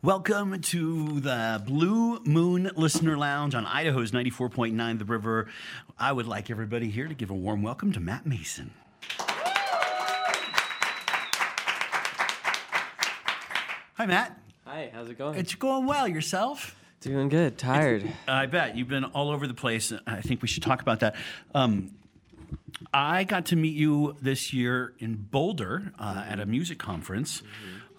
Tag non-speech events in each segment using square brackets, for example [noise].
Welcome to the Blue Moon Listener Lounge on Idaho's 94.9 The River. I would like everybody here to give a warm welcome to Matt Maeson. Hi, Matt. Hi, how's it going? It's going well. Yourself? Doing good. Tired. I bet you've been all over the place. I think we should talk about that. Um, I got to meet you this year in Boulder uh, at a music conference.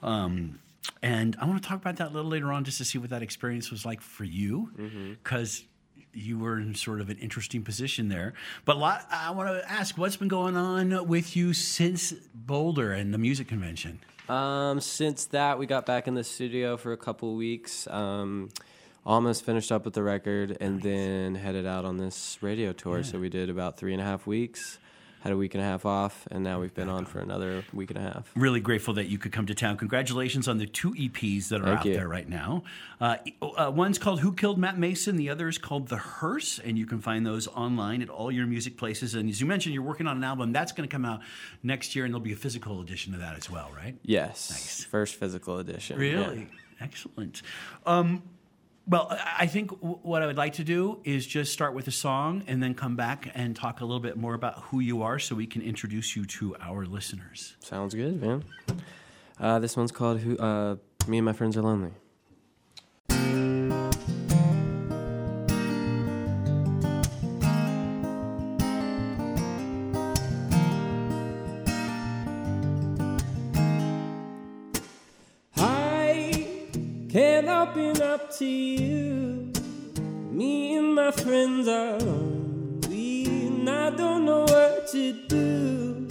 Um, and I want to talk about that a little later on just to see what that experience was like for you. Because you were in sort of an interesting position there. But a lot, I want to ask what's been going on with you since Boulder and the music convention? Um, since that, we got back in the studio for a couple weeks. Um, almost finished up with the record, and then headed out on this radio tour. So we did about three and a half weeks. Had a week and a half off, and now we've been on for another week and a half. really grateful that you could come to town. Congratulations on the two EPs that are Thank out you. there right now. Uh, uh, one's called Who Killed Matt Maeson, the other is called The Hearse, and you can find those online at all your music places. And as you mentioned, you're working on an album that's going to come out next year, and there'll be a physical edition of that as well, right? Yes. Nice. First physical edition. Really? Excellent. Um, well, I think what I would like to do is just start with a song and then come back and talk a little bit more about who you are so we can introduce you to our listeners. Sounds good, man. Uh, this one's called "Who." Uh, Me and my friends are lonely. To you. Me and my friends are lonely, and I don't know what to do.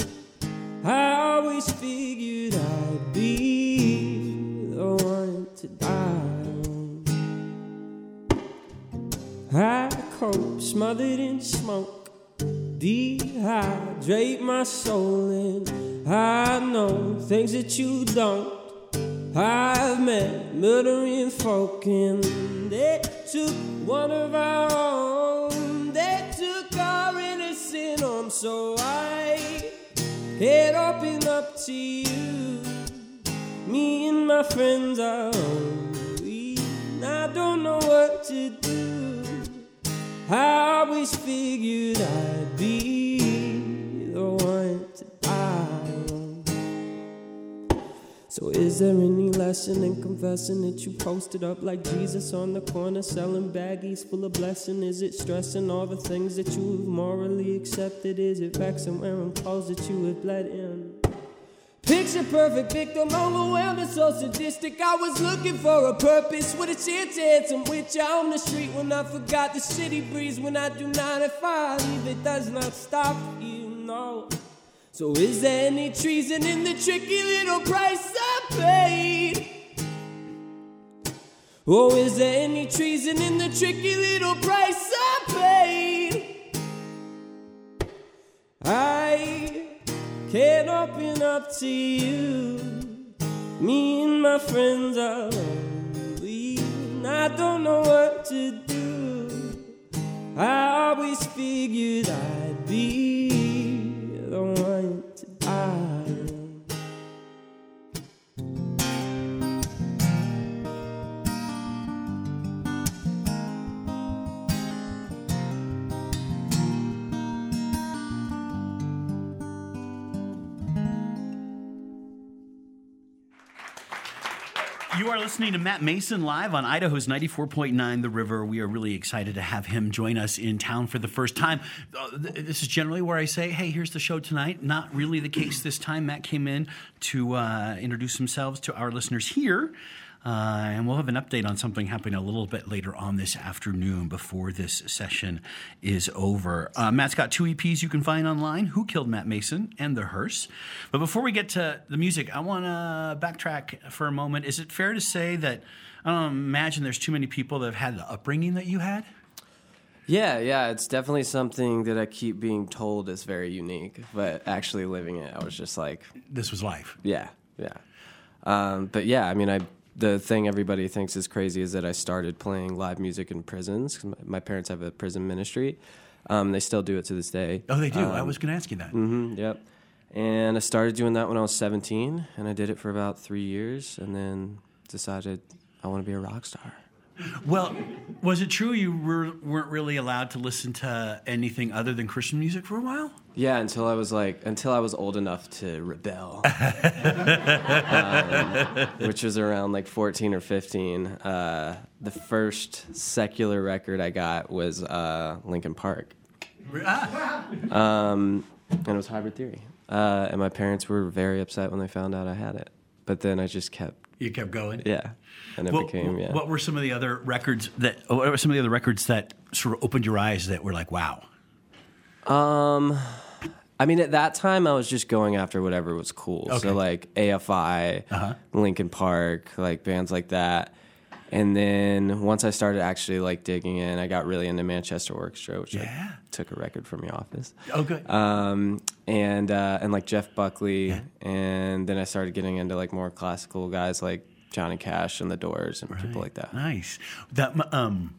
I always figured I'd be the one to die. I cope smothered in smoke, dehydrate my soul, and I know things that you don't. I've met murdering folk and they took one of our own. They took our innocent arms, so I can't open up to you. Me and my friends are and I don't know what to do. I always figured I'd be So is there any lesson in confessing that you posted up like Jesus on the corner selling baggies full of blessing? Is it stressing all the things that you have morally accepted? Is it vexing wearing clothes that you have bled in? Picture perfect victim, overwhelmed and so sadistic. I was looking for a purpose with a chance to hit some witch out on the street when I forgot the city breeze. When I do 95, it does not stop you, no. So is there any treason in the tricky little price I paid? Oh, is there any treason in the tricky little price I paid? I can't open up to you. Me and my friends are lonely, I don't know what to do. I always figured I'd be You are listening to Matt Maeson live on Idaho's 94.9 The River. We are really excited to have him join us in town for the first time. Uh, This is generally where I say, hey, here's the show tonight. Not really the case this time. Matt came in to uh, introduce themselves to our listeners here. Uh, and we'll have an update on something happening a little bit later on this afternoon before this session is over. Uh, Matt's got two EPs you can find online Who Killed Matt Maeson and The Hearse. But before we get to the music, I want to backtrack for a moment. Is it fair to say that I don't imagine there's too many people that have had the upbringing that you had? Yeah, yeah, it's definitely something that I keep being told is very unique, but actually living it, I was just like, This was life. yeah, yeah. Um, but yeah, I mean, I the thing everybody thinks is crazy is that I started playing live music in prisons. My, parents have a prison ministry. Um, they still do it to this day. Oh, they do. I was going to ask you that. hmm yep. And I started doing that when I was 17, and I did it for about three years, and then decided I want to be a rock star. Well, was it true you were, weren't really allowed to listen to anything other than Christian music for a while? Yeah, until I was like, until I was old enough to rebel, [laughs] um, which was around like 14 or 15. Uh, the first secular record I got was uh, Linkin Park. Um, and it was Hybrid Theory. Uh, and my parents were very upset when they found out I had it. But then I just kept, You kept going. yeah, and it What, became yeah. what were some of the other records that? What were some of the other records that sort of opened your eyes that were like, wow? Um, I mean, at that time, I was just going after whatever was cool. Okay. So like AFI, Uh-huh. Linkin Park, like bands like that. And then once I started actually like digging in, I got really into Manchester Orchestra, which Yeah. I took a record from your office. Oh, good. Um, and uh, and like Jeff Buckley, and then I started getting into like more classical guys like Johnny Cash and The Doors and people like that. Nice. That um,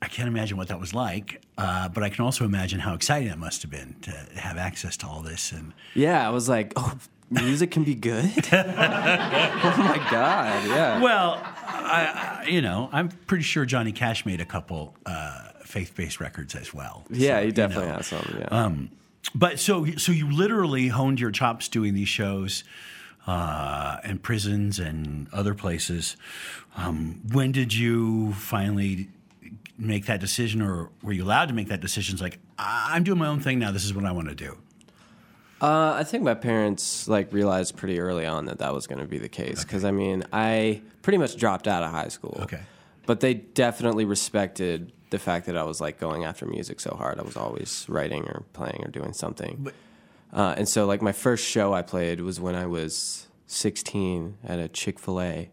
I can't imagine what that was like, uh, but I can also imagine how exciting it must have been to have access to all this. And Yeah, I was like, oh, music can be good. [laughs] oh my god, yeah. well, I, I, you know, I'm pretty sure Johnny Cash made a couple uh, faith-based records as well. Yeah, So, he you definitely know. has some. Yeah. Um, But so, so you literally honed your chops doing these shows uh, in prisons and other places. Um, when did you finally make that decision, or were you allowed to make that decision? It's like I'm doing my own thing now. This is what I want to do. Uh, I think my parents like realized pretty early on that that was going to be the case because I mean I pretty much dropped out of high school. Okay. But they definitely respected the fact that I was like going after music so hard. I was always writing or playing or doing something. But- uh, and so like my first show I played was when I was 16 at a Chick Fil A.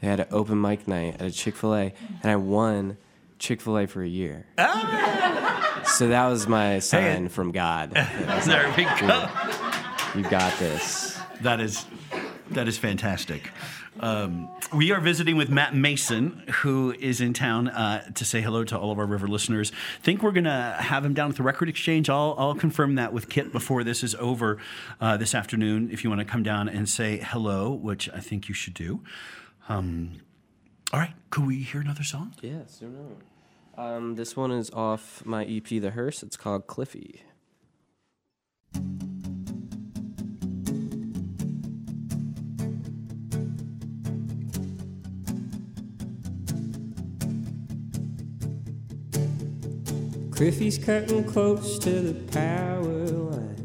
They had an open mic night at a Chick Fil A, and I won Chick Fil A for a year. So that was my sign from God. [laughs] There we go. You got this. That is that is fantastic. Um, we are visiting with Matt Maeson, who is in town uh, to say hello to all of our River listeners. Think we're going to have him down at the Record Exchange. I'll, I'll confirm that with Kit before this is over uh, this afternoon. If you want to come down and say hello, which I think you should do. Um, all right, could we hear another song? Yes, knows? Um, this one is off my EP, The Hearse. It's called Cliffy. Cliffy's cutting close to the power line.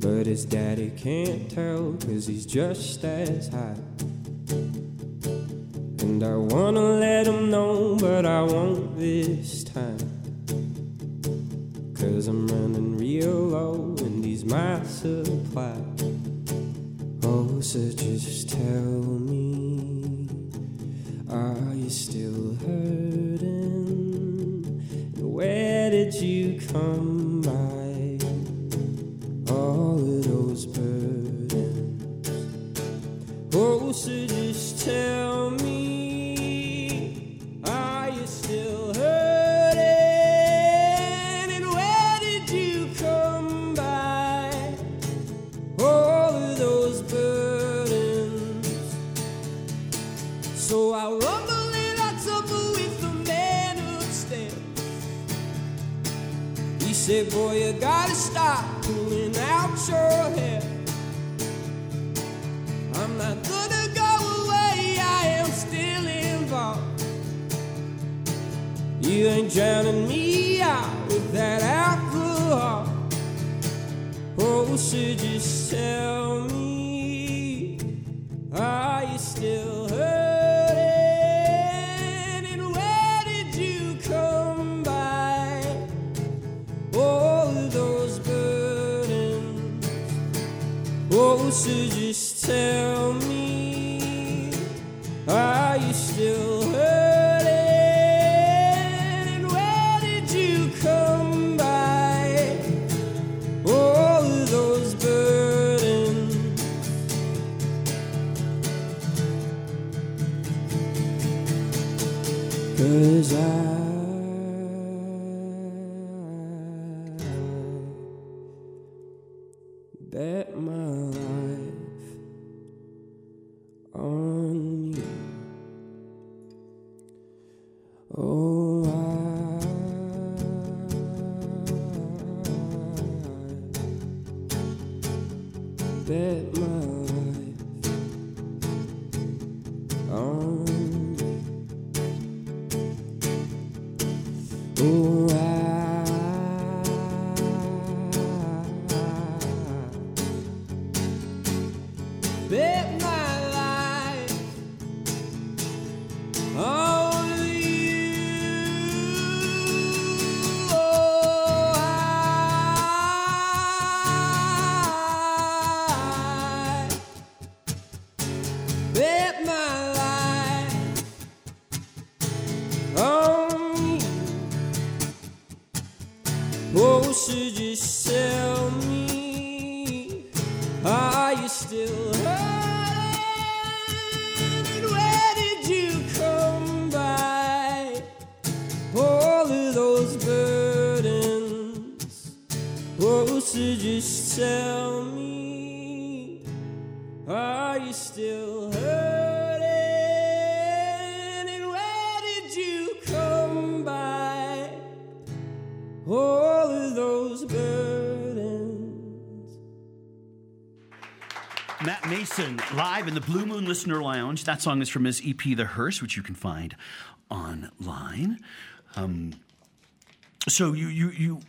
But his daddy can't tell, cause he's just as high. And I wanna let him know, but I won't this time. Cause I'm running real low, and he's my supply. Oh, so just tell me, are you still hurting? Where did you come Boy, you gotta stop pulling out your hair. So just tell me, All of those burdens. Matt Maeson live in the Blue Moon Listener Lounge. That song is from his EP, The Hearse, which you can find online. Um, so you you you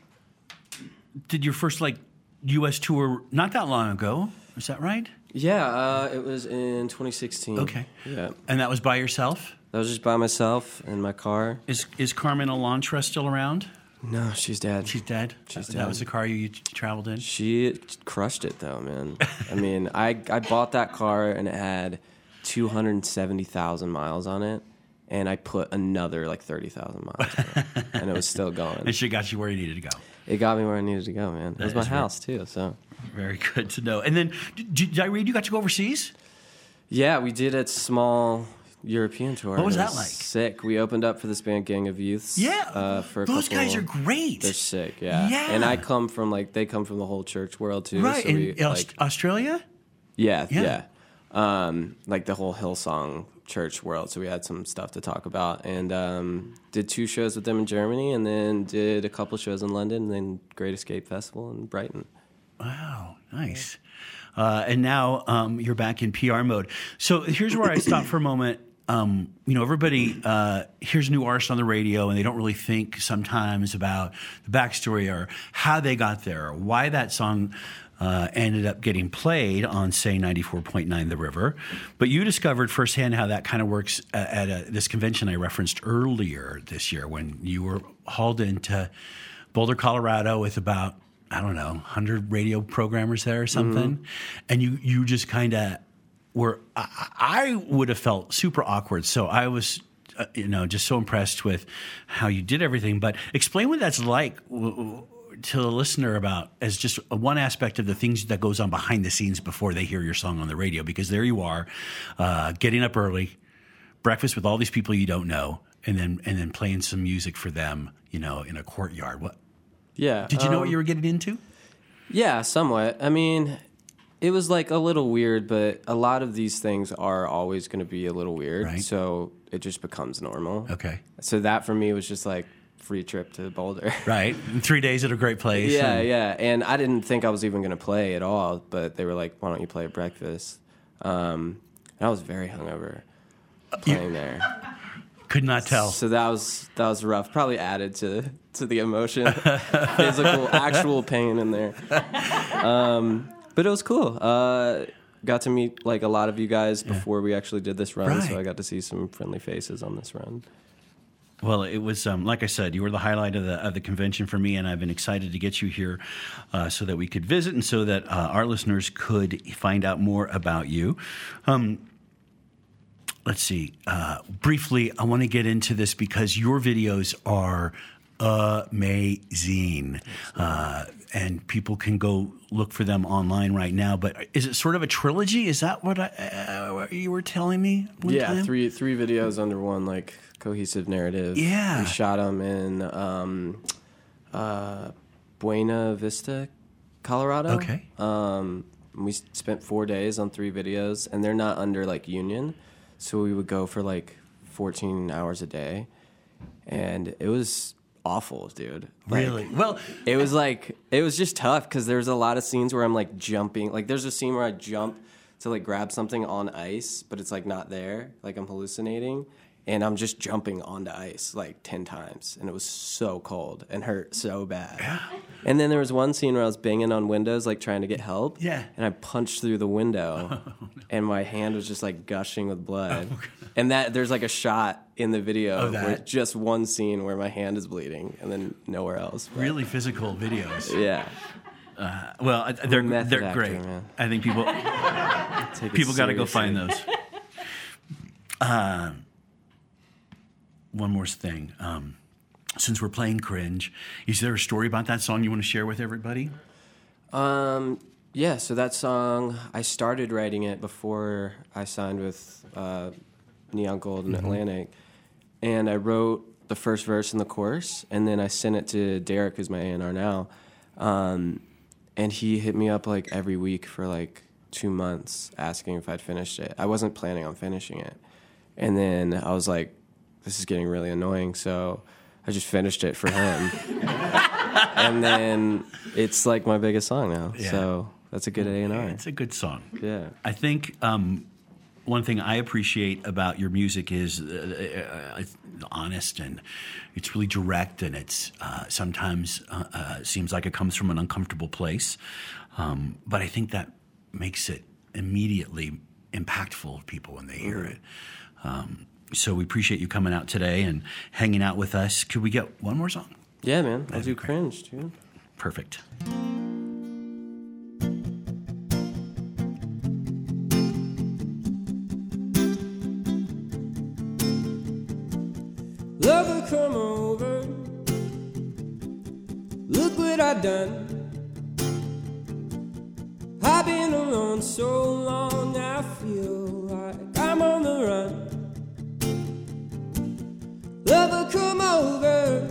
did your first like U.S. tour not that long ago. Is that right? Yeah, uh, it was in 2016. Okay. Yeah. And that was by yourself. I was just by myself in my car. Is is Carmen Elantra still around? No, she's dead. She's dead. She's That dead. was the car you traveled in. She crushed it though, man. I [laughs] mean, I I bought that car and it had 270,000 miles on it, and I put another like 30,000 miles, on it, and it was still going. [laughs] And she got you where you needed to go. It got me where I needed to go, man. It was my house too, so. Very good to know. And then, did, did I read you got to go overseas? Yeah, we did a small European tour. What was that like? Sick. We opened up for this band Gang of Youths. Yeah, uh, for those couple- guys are great. They're sick. Yeah. Yeah. And I come from like they come from the whole church world too. right So in we, like, Australia. yeah, Yeah. yeah. Um, like the whole Hillsong church world. So we had some stuff to talk about, and um, did two shows with them in Germany, and then did a couple shows in London, and then Great Escape Festival in Brighton. Wow, nice. Uh, and now um, you're back in PR mode. So here's where I stop for a moment. Um, you know, everybody uh, hears new artists on the radio, and they don't really think sometimes about the backstory or how they got there, or why that song uh, ended up getting played on, say, 94.9 The River. But you discovered firsthand how that kind of works at, at a, this convention I referenced earlier this year when you were hauled into Boulder, Colorado, with about I don't know, hundred radio programmers there or something, and you you just kind of were. I, I would have felt super awkward. So I was. Uh, you know, just so impressed with how you did everything. But explain what that's like w- w- to the listener about as just one aspect of the things that goes on behind the scenes before they hear your song on the radio. Because there you are, uh, getting up early, breakfast with all these people you don't know, and then and then playing some music for them. You know, in a courtyard. What Yeah. did you know um, what you were getting into? Yeah, somewhat. I mean, it was like a little weird, but a lot of these things are always going to be a little weird. Right. So it just becomes normal. Okay. So that for me was just like free trip to Boulder. [laughs] Right. Three days at a great place. yeah, and- yeah. And I didn't think I was even going to play at all, but they were like, "Why don't you play at breakfast?" Um, and I was very hungover playing there. Could not tell. So that was that was rough. Probably added to to the emotion, [laughs] physical, actual pain in there. Um, but it was cool. Uh, got to meet like a lot of you guys before we actually did this run, Right. so I got to see some friendly faces on this run. Well, it was um, like I said, you were the highlight of the of the convention for me, and I've been excited to get you here uh, so that we could visit and so that uh, our listeners could find out more about you. Um, let's see. Uh, briefly, I want to get into this because your videos are amazing. Uh, and people can go look for them online right now. But is it sort of a trilogy? Is that what I, uh, what you were telling me? One yeah, time? three three videos under one like cohesive narrative. Yeah. we shot them in um, uh, Buena Vista, Colorado. Okay. Um, we spent four days on three videos, and they're not under like union, so we would go for like 14 hours a day, and it was awful, dude. Like, Really? Well, it was like it was just tough because there's a lot of scenes where I'm like jumping. Like there's a scene where I jump to like grab something on ice, but it's like not there. Like I'm hallucinating, and I'm just jumping onto ice like ten times, and it was so cold and hurt so bad. Yeah. And then there was one scene where I was banging on windows, like trying to get help. Yeah. And I punched through the window, [laughs] and my hand was just like gushing with blood. and that there's like a shot in the video Of where just one scene where my hand is bleeding, and then nowhere else. But- really physical videos. [laughs] yeah. Well, they're method they're actor, great. man. I think people [laughs] people got to go find those. Uh, one more thing. Um, since we're playing Cringe, is there a story about that song you want to share with everybody? Um, yeah, so that song, I started writing it before I signed with uh, Neon Gold and Atlantic. And I wrote the first verse and the chorus, and then I sent it to Derek, who's my A&R now. Um, and he hit me up like every week for like two months asking if I'd finished it. I wasn't planning on finishing it. And then I was like, this is getting really annoying. So I just finished it for him. [laughs] and then it's like my biggest song now. Yeah. So that's a good A and R. It's a good song. Yeah. I think um, one thing I appreciate about your music is uh, uh, it's honest and it's really direct and it's uh, sometimes uh, uh, seems like it comes from an uncomfortable place. Um, but I think that makes it immediately impactful to people when they hear it. Um, so we appreciate you coming out today and hanging out with us. Could we get one more song? Yeah, man. I'll do cringe, dude. Perfect. Lover, come over. Look what I've done. I've been alone so long, come over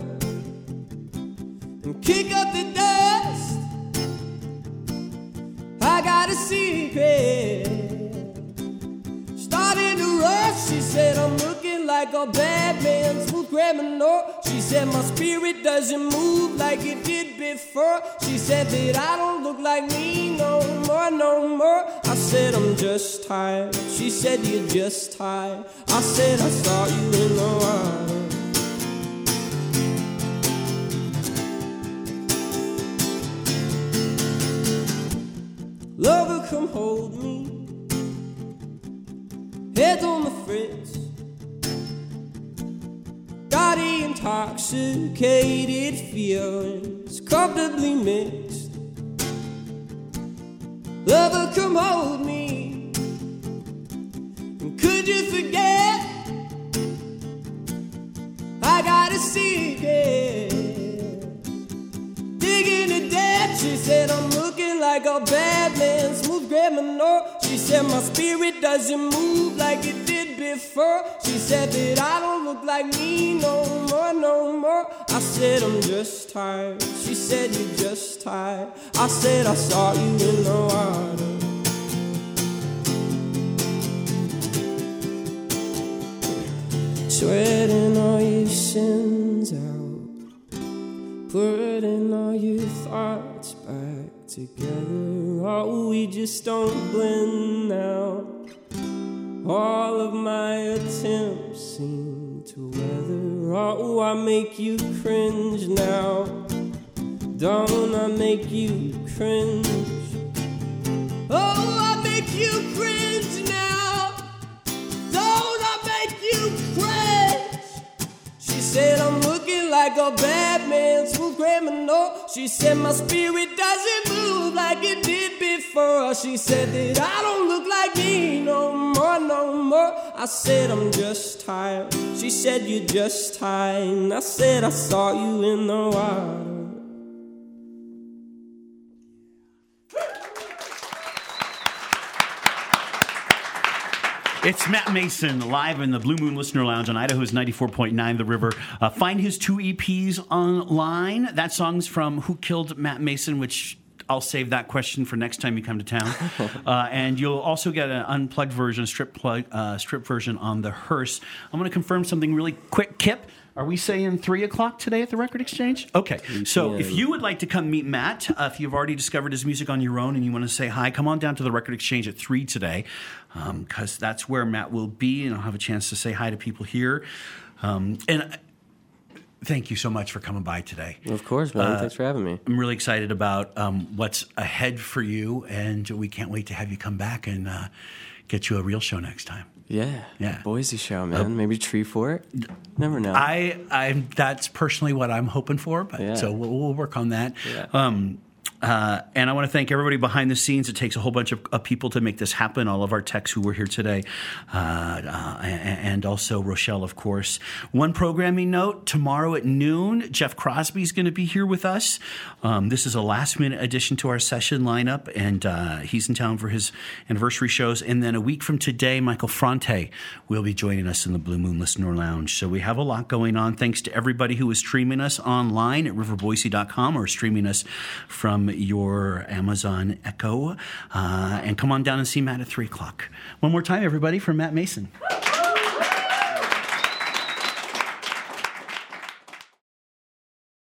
and kick up the dust. I got a secret starting to rush. She said, I'm looking like a bad man, smooth criminal. She said, My spirit doesn't move like it did before. She said that I don't look like me no more, no more. I said, I'm just tired. She said, You're just tired. I said, I saw you in the water. Lover, come hold me. Head on the fritz. Got intoxicated feelings comfortably mixed. Lover, come hold me. And could you forget? I got a secret. She said, I'm looking like a bad man, smooth criminal. She said, My spirit doesn't move like it did before. She said that I don't look like me no more, no more. I said, I'm just tired. She said, You're just tired. I said, I saw you in the water. Don't blend now. All of my attempts seem to weather. Oh, I make you cringe now. Don't I make you cringe? Oh, I make you cringe now. Don't I make you cringe? She said I'm looking like a bad man, smooth criminal. She said my spirit doesn't move like it did before. She said that I don't look like me no more, no more. I said I'm just tired. She said you're just tired. And I said I saw you in the water. It's Matt Maeson live in the Blue Moon Listener Lounge on Idaho's 94.9 The River. Uh, find his two EPs online. That song's from Who Killed Matt Maeson, which I'll save that question for next time you come to town. [laughs] uh, and you'll also get an unplugged version, strip plug, uh, strip version on the hearse. I'm going to confirm something really quick, Kip. Are we saying three o'clock today at the Record Exchange? Okay. So if you would like to come meet Matt, uh, if you've already discovered his music on your own and you want to say hi, come on down to the Record Exchange at three today, because that's where Matt will be, and I'll have a chance to say hi to people here. Um, and thank you so much for coming by today. Of course, man. Thanks for having me. I'm really excited about um, what's ahead for you, and we can't wait to have you come back and uh, get you a real show next time. Yeah. Yeah. Boise show, man. Maybe Treefort. Never know. I, I, that's personally what I'm hoping for, but Yeah. so we'll, we'll work on that. Yeah. Um, Uh, and I want to thank everybody behind the scenes. It takes a whole bunch of, of people to make this happen. All of our techs who were here today, uh, uh, and also Rochelle, of course. One programming note tomorrow at noon, Jeff Crosby is going to be here with us. Um, this is a last minute addition to our session lineup, and uh, he's in town for his anniversary shows. And then a week from today, Michael Franti will be joining us in the Blue Moon Listener Lounge. So we have a lot going on. Thanks to everybody who is streaming us online at riverboise.com or streaming us from your Amazon Echo. Uh, and come on down and see Matt at 3 o'clock. One more time, everybody, from Matt Maeson.